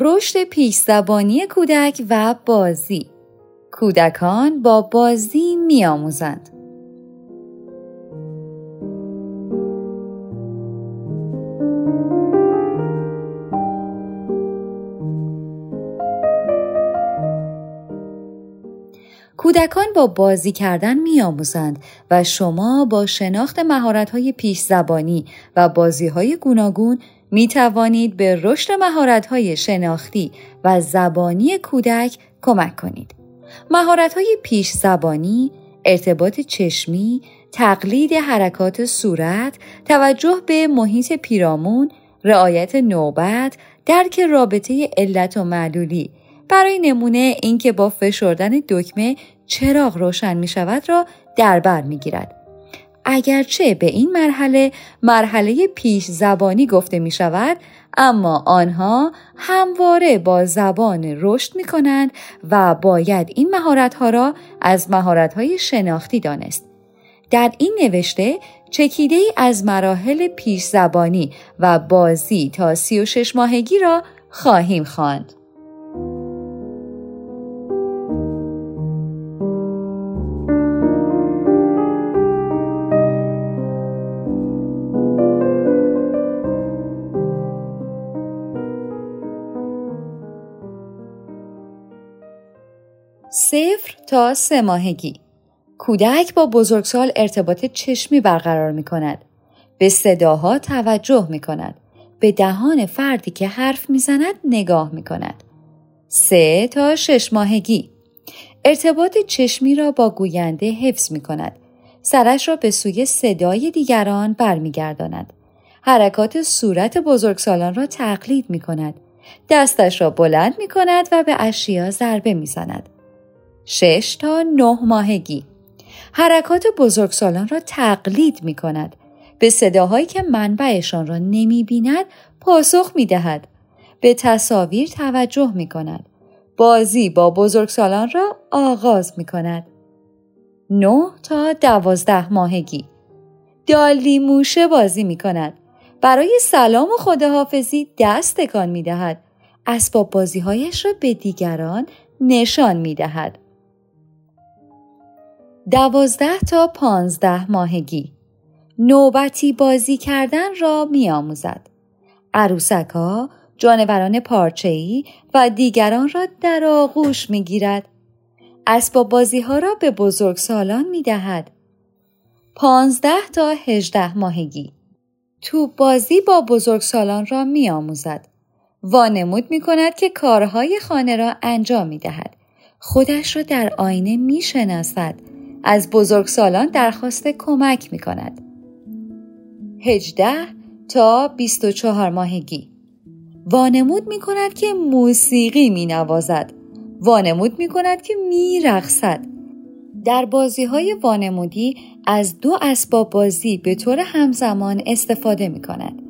رشد پیش زبانی کودک و بازی کودکان با بازی میآموزند. کودکان با بازی کردن میآموزند و شما با شناخت مهارت‌های پیش زبانی و بازی‌های گوناگون می توانید به رشد مهارت‌های شناختی و زبانی کودک کمک کنید. مهارت‌های پیش زبانی، ارتباط چشمی، تقلید حرکات صورت، توجه به محیط پیرامون، رعایت نوبت، درک رابطه علت و معلولی برای نمونه اینکه با فشردن دکمه چراغ روشن می شود را در بر می گیرد. اگرچه به این مرحله مرحله پیش زبانی گفته می شود اما آنها همواره با زبان رشد می کنند و باید این مهارت ها را از مهارت های شناختی دانست. در این نوشته چکیده ای از مراحل پیش زبانی و بازی تا سی و شش ماهگی را خواهیم خواند. تا سه ماهگی کودک با بزرگسال ارتباط چشمی برقرار می کند. به صداها توجه می کند. به دهان فردی که حرف می‌زند نگاه می کند. سه تا شش ماهگی ارتباط چشمی را با گوینده حفظ می کند. سرش را به سوی صدای دیگران برمیگرداند. حرکات صورت بزرگسالان را تقلید می کند. دستش را بلند می کند و به اشیا ضربه می زند. 6 تا 9 ماهگی حرکات بزرگسالان را تقلید می کند. به صداهایی که منبعشان را نمی بیند پاسخ می دهد. به تصاویر توجه می کند. بازی با بزرگسالان را آغاز می کند. 9 تا 12 ماهگی دالی موشه بازی می کند. برای سلام و خداحافظی دست تکان می دهد. اسباب بازیهایش را به دیگران نشان می دهد. دوازده تا پانزده ماهگی نوبتی بازی کردن را می آموزد. عروسک ها، جانوران پارچه‌ای و دیگران را در آغوش می گیرد. اسباب بازی ها را به بزرگ سالان می دهد. پانزده تا هجده ماهگی توپ بازی با بزرگ سالان را می آموزد. وانمود می کند که کارهای خانه را انجام می دهد. خودش را در آینه می شناسد. از بزرگسالان درخواست کمک می کند. 18 تا 24 ماهگی وانمود می کند که موسیقی می نوازد. وانمود می کند که می رخصد. در بازی های وانمودی از دو اسباب بازی به طور همزمان استفاده می کند.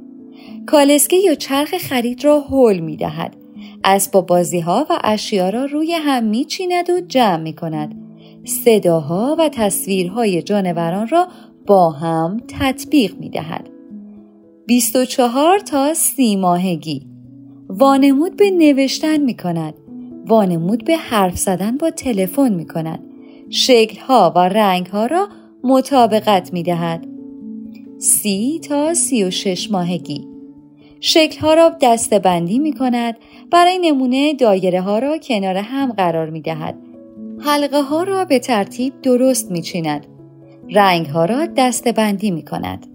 کالسکه یا چرخ خرید را حل می دهد. اسباب بازی ها و اشیا را روی هم می چیند و جمع می کند. صداها و تصویرهای جانوران را با هم تطبیق می دهد. 24 تا سی ماهگی وانمود به نوشتن می کند. وانمود به حرف زدن با تلفن می کند. شکلها و رنگها را مطابقت می دهد. سی تا سی و شش ماهگی شکلها را دستبندی می کند. برای نمونه دایره ها را کنار هم قرار می دهد حلقه ها را به ترتیب درست می چیند. رنگ ها را دسته بندی می کند.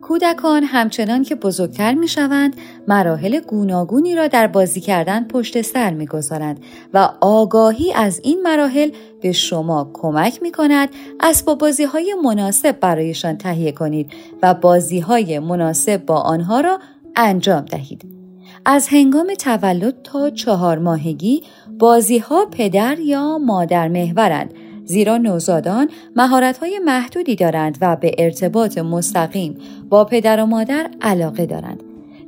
کودکان همچنان که بزرگتر می شوند مراحل گوناگونی را در بازی کردن پشت سر می گذارند و آگاهی از این مراحل به شما کمک می کند اسباب بازی های مناسب برایشان تهیه کنید و بازی های مناسب با آنها را انجام دهید. از هنگام تولد تا چهار ماهگی بازی ها پدر یا مادر محورند زیرا نوزادان های محدودی دارند و به ارتباط مستقیم با پدر و مادر علاقه دارند.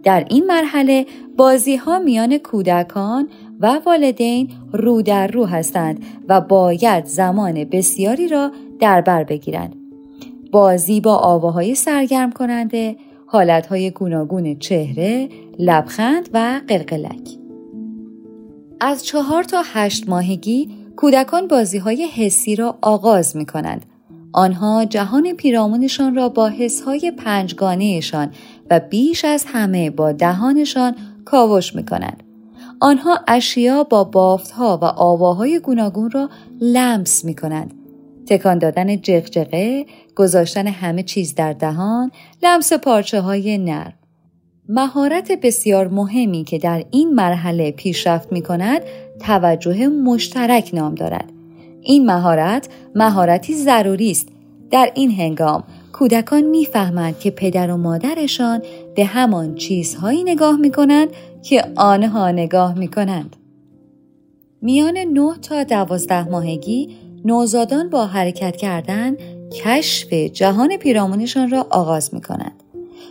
در این مرحله بازی ها میان کودکان و والدین رو در رو هستند و باید زمان بسیاری را در بر بگیرند. بازی با آواهای سرگرم کننده، حالتهای گوناگون چهره، لبخند و قلقلک. از چهار تا هشت ماهگی کودکان بازی های حسی را آغاز می کنند. آنها جهان پیرامونشان را با حسهای پنجگانهشان و بیش از همه با دهانشان کاوش می کنند. آنها اشیا با بافتها و آواهای گوناگون را لمس می کنند. تکان دادن جغجغه، گذاشتن همه چیز در دهان، لمس پارچه های نرم. مهارت بسیار مهمی که در این مرحله پیشرفت می کند توجه مشترک نام دارد. این مهارت مهارتی ضروری است. در این هنگام کودکان می‌فهمند که پدر و مادرشان به همان چیزهایی نگاه می کنند که آنها نگاه می کنند. میان 9 تا 12 ماهگی نوزادان با حرکت کردن کشف جهان پیرامونشان را آغاز می کنند.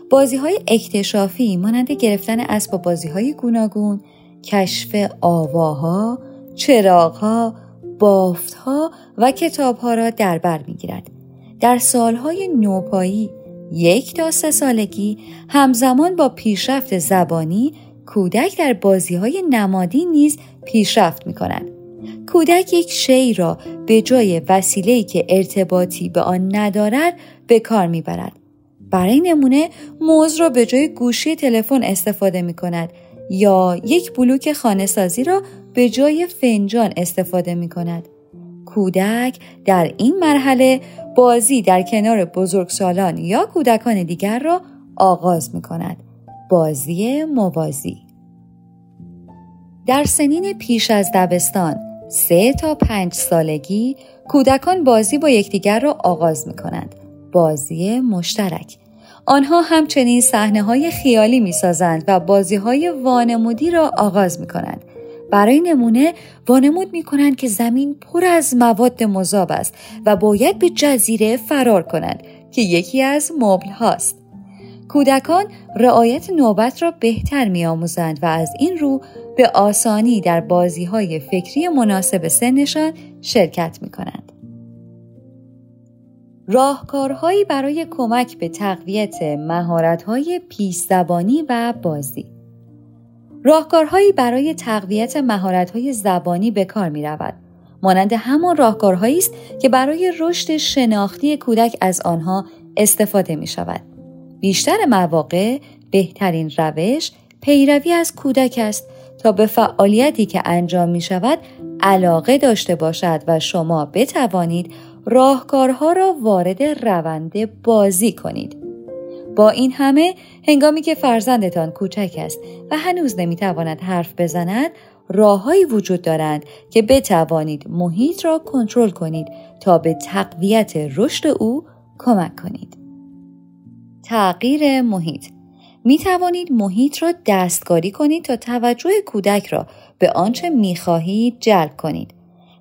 بازی های اکتشافی مانند گرفتن بازی های گوناگون، کشف آواها، چراغها، بافتها و کتابها را در بر می گیرد. در سالهای نوپایی یک تا سه سالگی همزمان با پیشرفت زبانی کودک در بازی های نمادی نیز پیشرفت می کند. کودک یک شی را به جای وسیله‌ای که ارتباطی به آن ندارد به کار می‌برد. برای نمونه موز را به جای گوشی تلفن استفاده می کند یا یک بلوک خانه سازی را به جای فنجان استفاده می کند. کودک در این مرحله بازی در کنار بزرگسالان یا کودکان دیگر را آغاز می کند. بازی موازی در سنین پیش از دبستان سه تا پنج سالگی کودکان بازی با یکدیگر را آغاز می کنند. بازی مشترک آنها همچنین صحنه های خیالی می سازند و بازی های وانمودی را آغاز می کنند. برای نمونه وانمود می کنند که زمین پر از مواد مذاب است و باید به جزیره فرار کنند که یکی از مبل هاست. کودکان رعایت نوبت را بهتر می آموزند و از این رو به آسانی در بازی های فکری مناسب سنشان شرکت می کنند. راهکارهایی برای کمک به تقویت مهارت‌های پیش زبانی و بازی راهکارهایی برای تقویت مهارت‌های زبانی به کار می رود. مانند همان راهکارهایی است که برای رشد شناختی کودک از آنها استفاده می شود. بیشتر مواقع بهترین روش پیروی از کودک است تا به فعالیتی که انجام می شود علاقه داشته باشد و شما بتوانید راهکارها را وارد روند بازی کنید. با این همه هنگامی که فرزندتان کوچک است و هنوز نمی‌تواند حرف بزند راههایی وجود دارند که بتوانید محیط را کنترل کنید تا به تقویت رشد او کمک کنید. تغییر محیط می توانید محیط را دستکاری کنید تا توجه کودک را به آنچه می خواهید جلب کنید.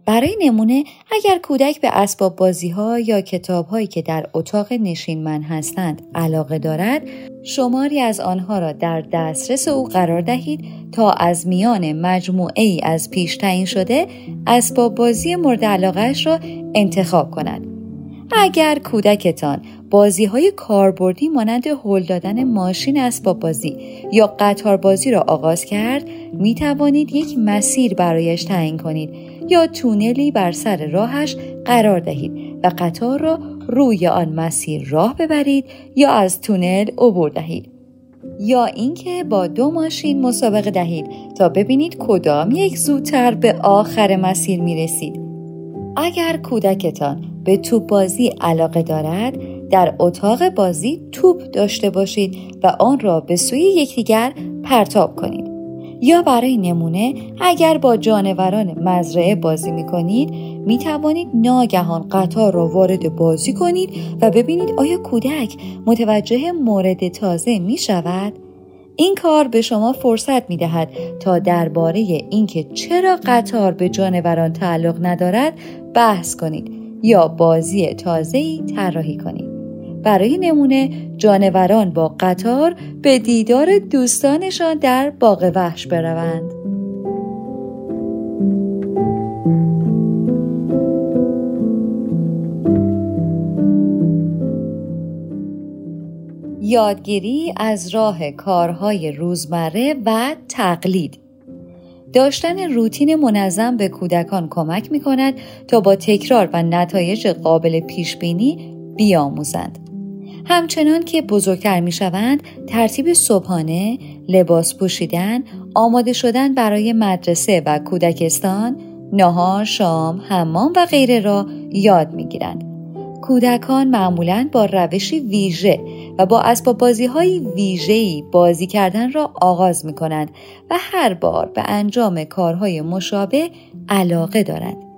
برای نمونه اگر کودک به اسباب بازی ها یا کتاب هایی که در اتاق نشینمن هستند علاقه دارد شماری از آنها را در دسترس او قرار دهید تا از میان مجموعه ای از پیش تعیین شده اسباب بازی مورد علاقهش را انتخاب کند اگر کودکتان بازی های کاربردی مانند هل دادن ماشین اسباب بازی یا قطار بازی را آغاز کرد می توانید یک مسیر برایش تعیین کنید یا تونلی بر سر راهش قرار دهید و قطار را روی آن مسیر راه ببرید یا از تونل عبور دهید یا اینکه با دو ماشین مسابقه دهید تا ببینید کدام یک زودتر به آخر مسیر می رسید. اگر کودکتان به توپ بازی علاقه دارد در اتاق بازی توپ داشته باشید و آن را به سوی یکدیگر پرتاب کنید یا برای نمونه اگر با جانوران مزرعه بازی می کنید می توانید ناگهان قطار را وارد بازی کنید و ببینید آیا کودک متوجه مورد تازه می شود؟ این کار به شما فرصت می دهد تا درباره اینکه چرا قطار به جانوران تعلق ندارد بحث کنید یا بازی تازه‌ای طراحی کنید. برای نمونه جانوران با قطار به دیدار دوستانشان در باغ وحش بروند. یادگیری از راه کارهای روزمره و تقلید داشتن روتین منظم به کودکان کمک می کند تا با تکرار و نتایج قابل پیش بینی بیاموزند. همچنان که بزرگتر می شوند ترتیب صبحانه، لباس پوشیدن، آماده شدن برای مدرسه و کودکستان، نهار، شام، حمام و غیره را یاد می گیرند. کودکان معمولا با روشی ویژه و با اسباب بازی های ویژه‌ای بازی کردن را آغاز می کنند و هر بار به انجام کارهای مشابه علاقه دارند.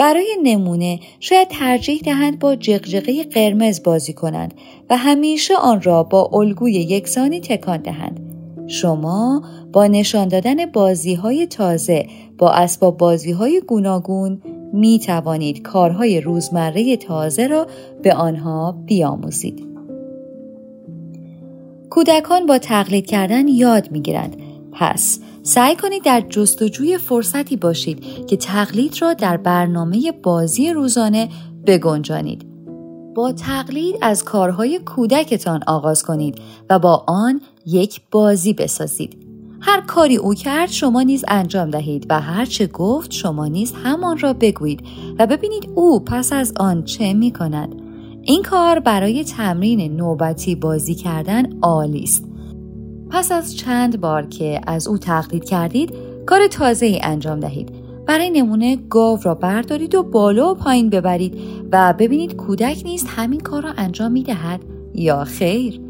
برای نمونه شاید ترجیح دهند با جغجغه قرمز بازی کنند و همیشه آن را با الگوی یکسانی تکان دهند. شما با نشان دادن بازی های تازه با اسباب بازی های گوناگون می توانید کارهای روزمره تازه را به آنها بیاموزید. کودکان با تقلید کردن یاد می گیرند. پس سعی کنید در جستجوی فرصتی باشید که تقلید را در برنامه بازی روزانه بگنجانید. با تقلید از کارهای کودکتان آغاز کنید و با آن یک بازی بسازید. هر کاری او کرد شما نیز انجام دهید و هر چه گفت شما نیز همان را بگویید و ببینید او پس از آن چه می کند. این کار برای تمرین نوبتی بازی کردن عالی است. پس از چند بار که از او تقلید کردید کار تازه ای انجام دهید. برای نمونه گاو را بردارید و بالا و پایین ببرید و ببینید کودک نیست همین کار را انجام می دهد یا خیر.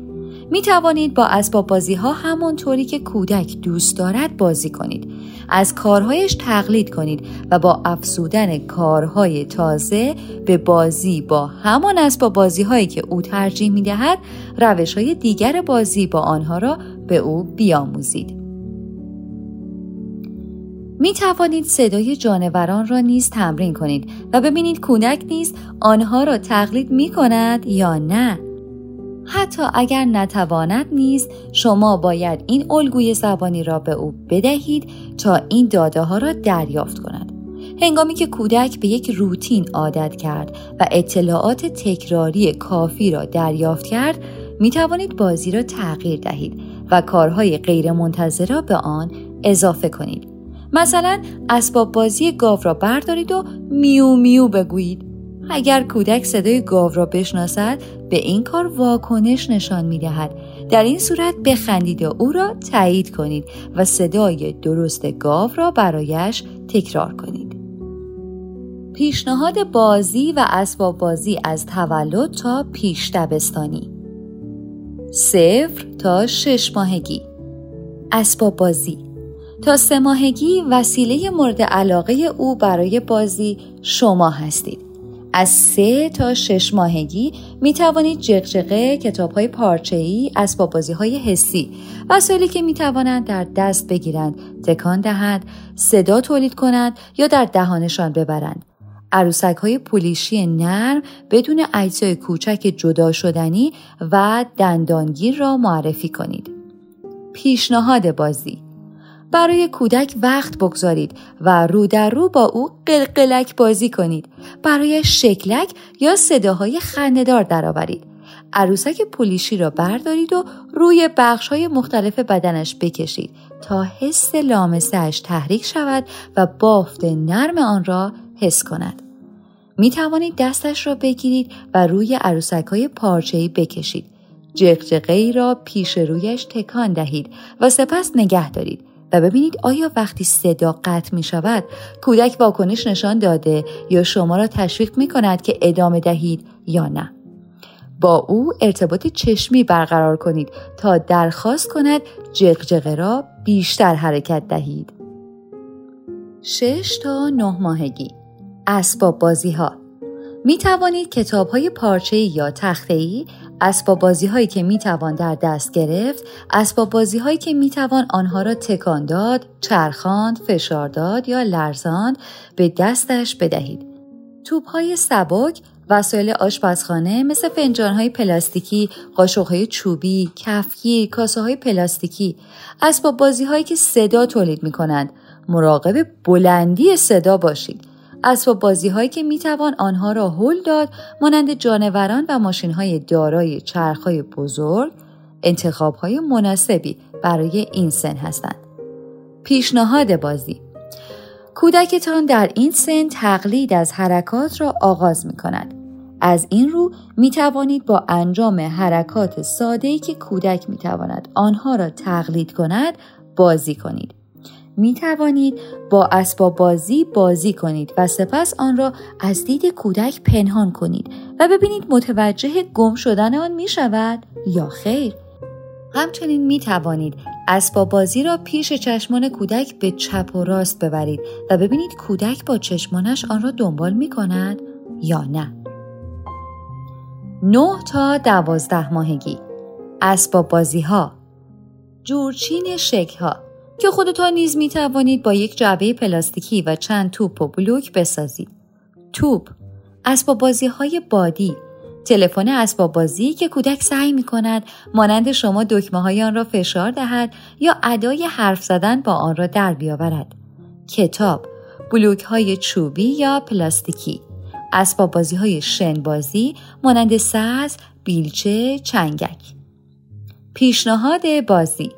می توانید با اسباب بازی ها همانطوری که کودک دوست دارد بازی کنید. از کارهایش تقلید کنید و با افزودن کارهای تازه به بازی با همان اسباب بازی هایی که او ترجیح می دهد روش های دیگر بازی با آنها را به او بیاموزید. می توانید صدای جانوران را نیز تمرین کنید و ببینید کودک نیز آنها را تقلید می کند یا نه. حتی اگر نتواند نیز شما باید این الگوی زبانی را به او بدهید تا این داده ها را دریافت کند. هنگامی که کودک به یک روتین عادت کرد و اطلاعات تکراری کافی را دریافت کرد می توانید بازی را تغییر دهید و کارهای غیرمنتظره را به آن اضافه کنید. مثلا اسباب بازی گاو را بردارید و میو میو بگویید. اگر کودک صدای گاو را بشناسد به این کار واکنش نشان می دهد. در این صورت بخندید و او را تایید کنید و صدای درست گاو را برایش تکرار کنید. پیشنهاد بازی و اسباب بازی از تولد تا پیش دبستانی صفر تا شش ماهگی. اسباب بازی. تا سه ماهگی وسیله مورد علاقه او برای بازی شما هستید. از سه تا شش ماهگی می توانید جغجغه، کتاب های پارچه ای، اسباب بازی های حسی، وسایلی که می توانند در دست بگیرند، تکان دهند، صدا تولید کنند یا در دهانشان ببرند. عروسک های پولیشی نرم بدون اجزای کوچک جدا شدنی و دندانگیر را معرفی کنید. پیشنهاد بازی برای کودک وقت بگذارید و رو در رو با او قلقلک بازی کنید. برای شکلک یا صداهای خندهدار درآورید. عروسک پولیشی را بردارید و روی بخش های مختلف بدنش بکشید تا حس لامسهش تحریک شود و بافت نرم آن را حس کند. می توانید دستش را بگیرید و روی عروسک های پارچه‌ای بکشید. جغجغه ای را پیش رویش تکان دهید و سپس نگه دارید. و ببینید آیا وقتی صدا قطع می شود کودک واکنش نشان داده یا شما را تشویق می کند که ادامه دهید یا نه. با او ارتباط چشمی برقرار کنید تا درخواست کند جغجغه را بیشتر حرکت دهید. شش تا نه ماهگی اسباب بازی ها می توانید کتاب های پارچه یا تخته ای اسباب بازی هایی که می توان در دست گرفت اسباب بازی هایی که می توان آنها را تکان داد چرخاند فشار داد یا لرزاند به دستش بدهید توپ های سبک وسایل آشپزخانه مثل فنجان های پلاستیکی، قاشق های چوبی، کفگیر، کاسه های پلاستیکی، اسباب بازی هایی که صدا تولید می کنند. مراقب بلندی صدا باشید. اسباب بازی هایی که می توان آنها را هل داد مانند جانوران و ماشین های دارای چرخ های بزرگ انتخاب های مناسبی برای این سن هستند. پیشنهاد بازی کودکتان در این سن تقلید از حرکات را آغاز می کند. از این رو می توانید با انجام حرکات ساده که کودک می تواند آنها را تقلید کند بازی کنید. می توانید با اسباب بازی بازی کنید و سپس آن را از دید کودک پنهان کنید و ببینید متوجه گم شدن آن می شود یا خیر. همچنین می توانید اسباب بازی را پیش چشمان کودک به چپ و راست ببرید و ببینید کودک با چشمانش آن را دنبال می کند یا نه. 9 تا دوازده ماهگی اسباب بازی ها جورچین شکل ها که خودتان نیز می توانید با یک جعبه پلاستیکی و چند توپ و بلوک بسازید. توپ اسباب بازی های بادی تلفن اسباب بازی که کودک سعی می کند مانند شما دکمه های آن را فشار دهد یا ادای حرف زدن با آن را در بیاورد. کتاب بلوک های چوبی یا پلاستیکی اسباب بازی های شن بازی مانند ساز، بیلچه، چنگک پیشنهاد بازی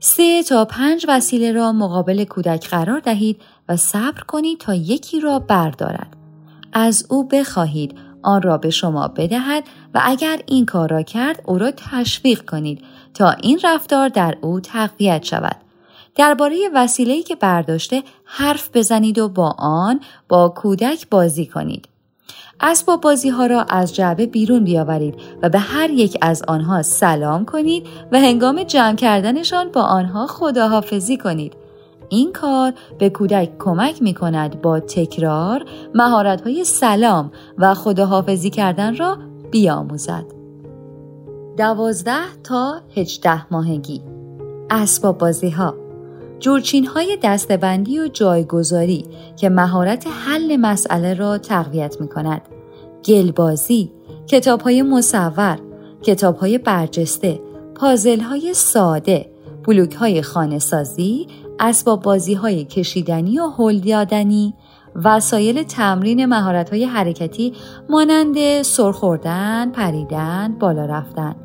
سه تا پنج وسیله را مقابل کودک قرار دهید و صبر کنید تا یکی را بردارد. از او بخواهید آن را به شما بدهد و اگر این کار را کرد او را تشویق کنید تا این رفتار در او تقویت شود. درباره وسیله‌ای که برداشته حرف بزنید و با آن با کودک بازی کنید. اسباب بازی ها را از جعبه بیرون بیاورید و به هر یک از آنها سلام کنید و هنگام جمع کردنشان با آنها خداحافظی کنید. این کار به کودک کمک می کند با تکرار مهارت های سلام و خداحافظی کردن را بیاموزد. دوازده تا هجده ماهگی اسباب بازی ها جورچین های دستبندی و جایگذاری که مهارت حل مسئله را تقویت می کند. گلبازی، کتاب های مصور، کتاب های برجسته، پازل های ساده، بلوک های خانه سازی، اسباب بازی های کشیدنی و هل وسایل تمرین مهارت های حرکتی مانند سرخوردن، پریدن، بالا رفتن،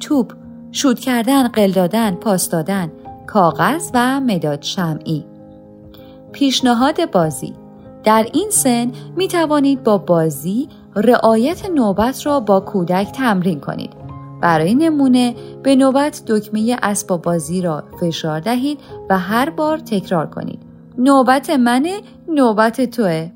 توپ، شود کردن، قل دادن، پاس دادن، کاغذ و مداد شمعی پیشنهاد بازی در این سن می توانید با بازی رعایت نوبت را با کودک تمرین کنید. برای نمونه به نوبت دکمه اسباب بازی را فشار دهید و هر بار تکرار کنید. نوبت منه، نوبت توه.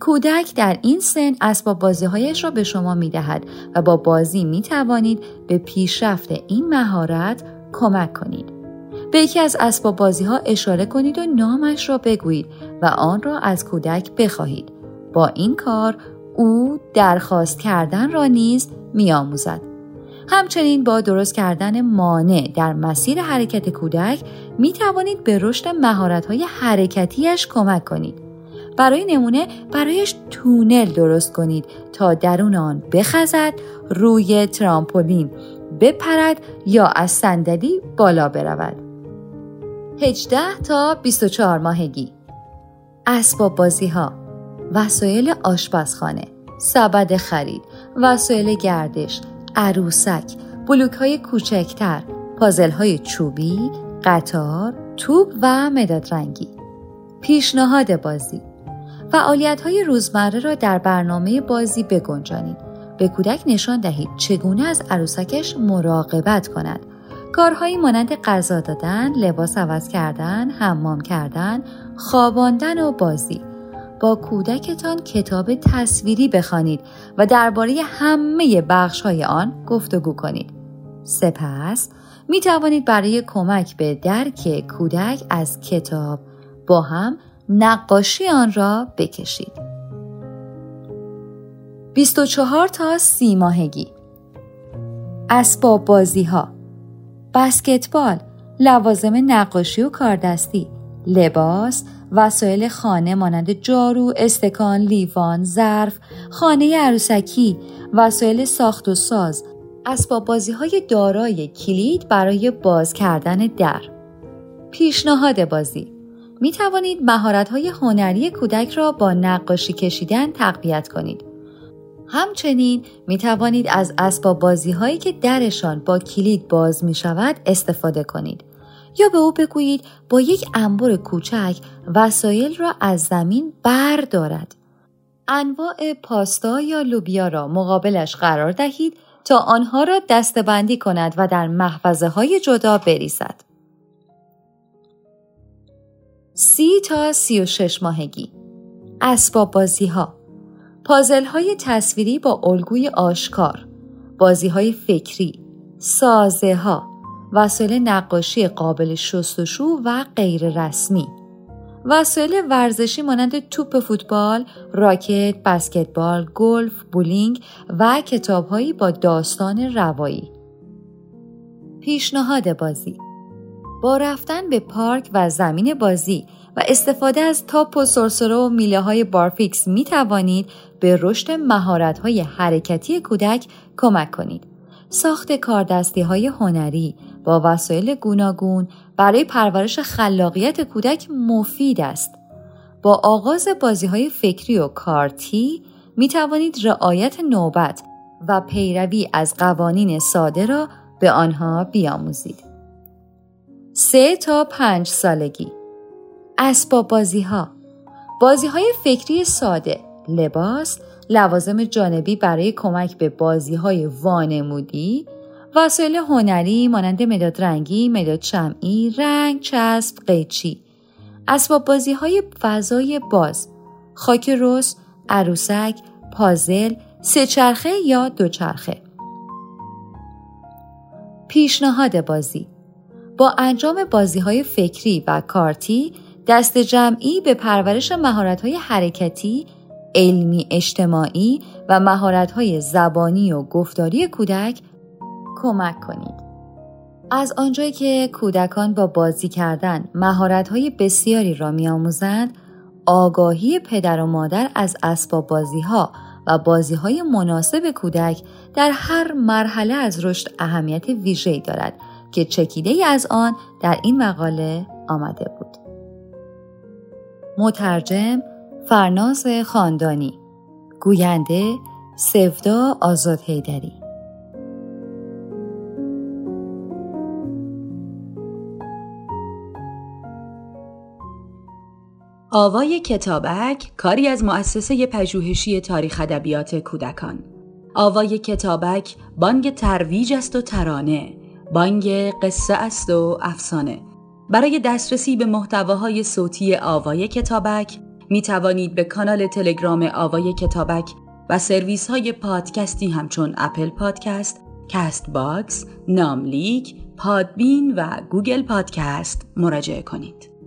کودک در این سن اسباب بازی هایش را به شما می دهد و با بازی می توانید به پیشرفت این مهارت کمک کنید. به یکی از اسباب بازی ها اشاره کنید و نامش را بگویید و آن را از کودک بخواهید. با این کار او درخواست کردن را نیز میآموزد. همچنین با درست کردن مانع در مسیر حرکت کودک می توانید به رشد مهارت های حرکتیش کمک کنید. برای نمونه برایش تونل درست کنید تا درون آن بخزد روی ترامپولین بپرد یا از صندلی بالا برود. 18 تا 24 ماهگی. اسباب بازی ها وسایل آشپزخانه. سبد خرید. وسایل گردش. عروسک. بلوک های کوچکتر. پازل های چوبی قطار توپ و مداد رنگی. پیشنهاد بازی. فعالیت های روزمره را در برنامه بازی بگنجانید. به کودک نشان دهید چگونه از عروسکش مراقبت کند. کارهایی مانند غذا دادن، لباس عوض کردن، حمام کردن، خواباندن و بازی. با کودکتان کتاب تصویری بخوانید و درباره همه بخش های آن گفتگو کنید. سپس می توانید برای کمک به درک کودک از کتاب با هم نقاشی آن را بکشید. 24 تا سی ماهگی اسباب بازی ها بسکتبال، لوازم نقاشی و کاردستی، لباس، وسایل خانه مانند جارو، استکان، لیوان، ظرف، خانه عروسکی، وسایل ساخت و ساز، اسباب بازی های دارای کلید برای باز کردن در. پیشنهاد بازی می توانید مهارت های هنری کودک را با نقاشی کشیدن تقویت کنید. همچنین می توانید از اسباب بازی هایی که درشان با کلید باز می شود استفاده کنید یا به او بگویید با یک انبر کوچک وسایل را از زمین بردارد. انواع پاستا یا لوبیا را مقابلش قرار دهید تا آنها را دستبندی کند و در محفظه های جدا بریزد. سی تا سی و شش ماهگی اسباب بازی ها پازل های تصویری با الگوی آشکار بازی های فکری سازه ها وسایل نقاشی قابل شستشو و غیر سمی وسایل ورزشی مانند توپ فوتبال، راکت، بسکتبال، گلف، بولینگ و کتابهایی با داستان روایی. پیشنهاد بازی با رفتن به پارک و زمین بازی و استفاده از تاب و سرسره و میله های بارفیکس می توانید به رشد مهارت های حرکتی کودک کمک کنید. ساخت کاردستی های هنری با وسایل گوناگون برای پرورش خلاقیت کودک مفید است. با آغاز بازی های فکری و کارتی می توانید رعایت نوبت و پیروی از قوانین ساده را به آنها بیاموزید. سه تا پنج سالگی اسباب بازی ها بازی های فکری ساده لباس لوازم جانبی برای کمک به بازی های وانمودی وسایل هنری مانند مداد رنگی، مداد شمعی، رنگ، چسب، قیچی. اسباب بازی های فضای باز خاک رس، عروسک، پازل، سه یا دوچرخه پیشنهاد بازی با انجام بازی های فکری و کارتی دست جمعی به پرورش مهارت‌های حرکتی، علمی اجتماعی و مهارت‌های زبانی و گفتاری کودک کمک کنید. از آنجایی که کودکان با بازی کردن مهارت‌های بسیاری را می‌آموزند، آگاهی پدر و مادر از اسباب بازی‌ها و بازی‌های مناسب کودک در هر مرحله از رشد اهمیت ویژه‌ای دارد که چکیده ای از آن در این مقاله آمده بود. مترجم فرناز خاندانی گوینده سفدا آزاد هیدری آوای کتابک کاری از مؤسسه پژوهشی تاریخ ادبیات کودکان. آوای کتابک بانگ ترویج است و ترانه بانگ قصه است و افسانه. برای دسترسی به محتواهای صوتی آوای کتابک می توانید به کانال تلگرام آوای کتابک و سرویس های پادکستی همچون Apple Podcast، Castbox، ناملیک، Podbean و Google Podcast مراجعه کنید.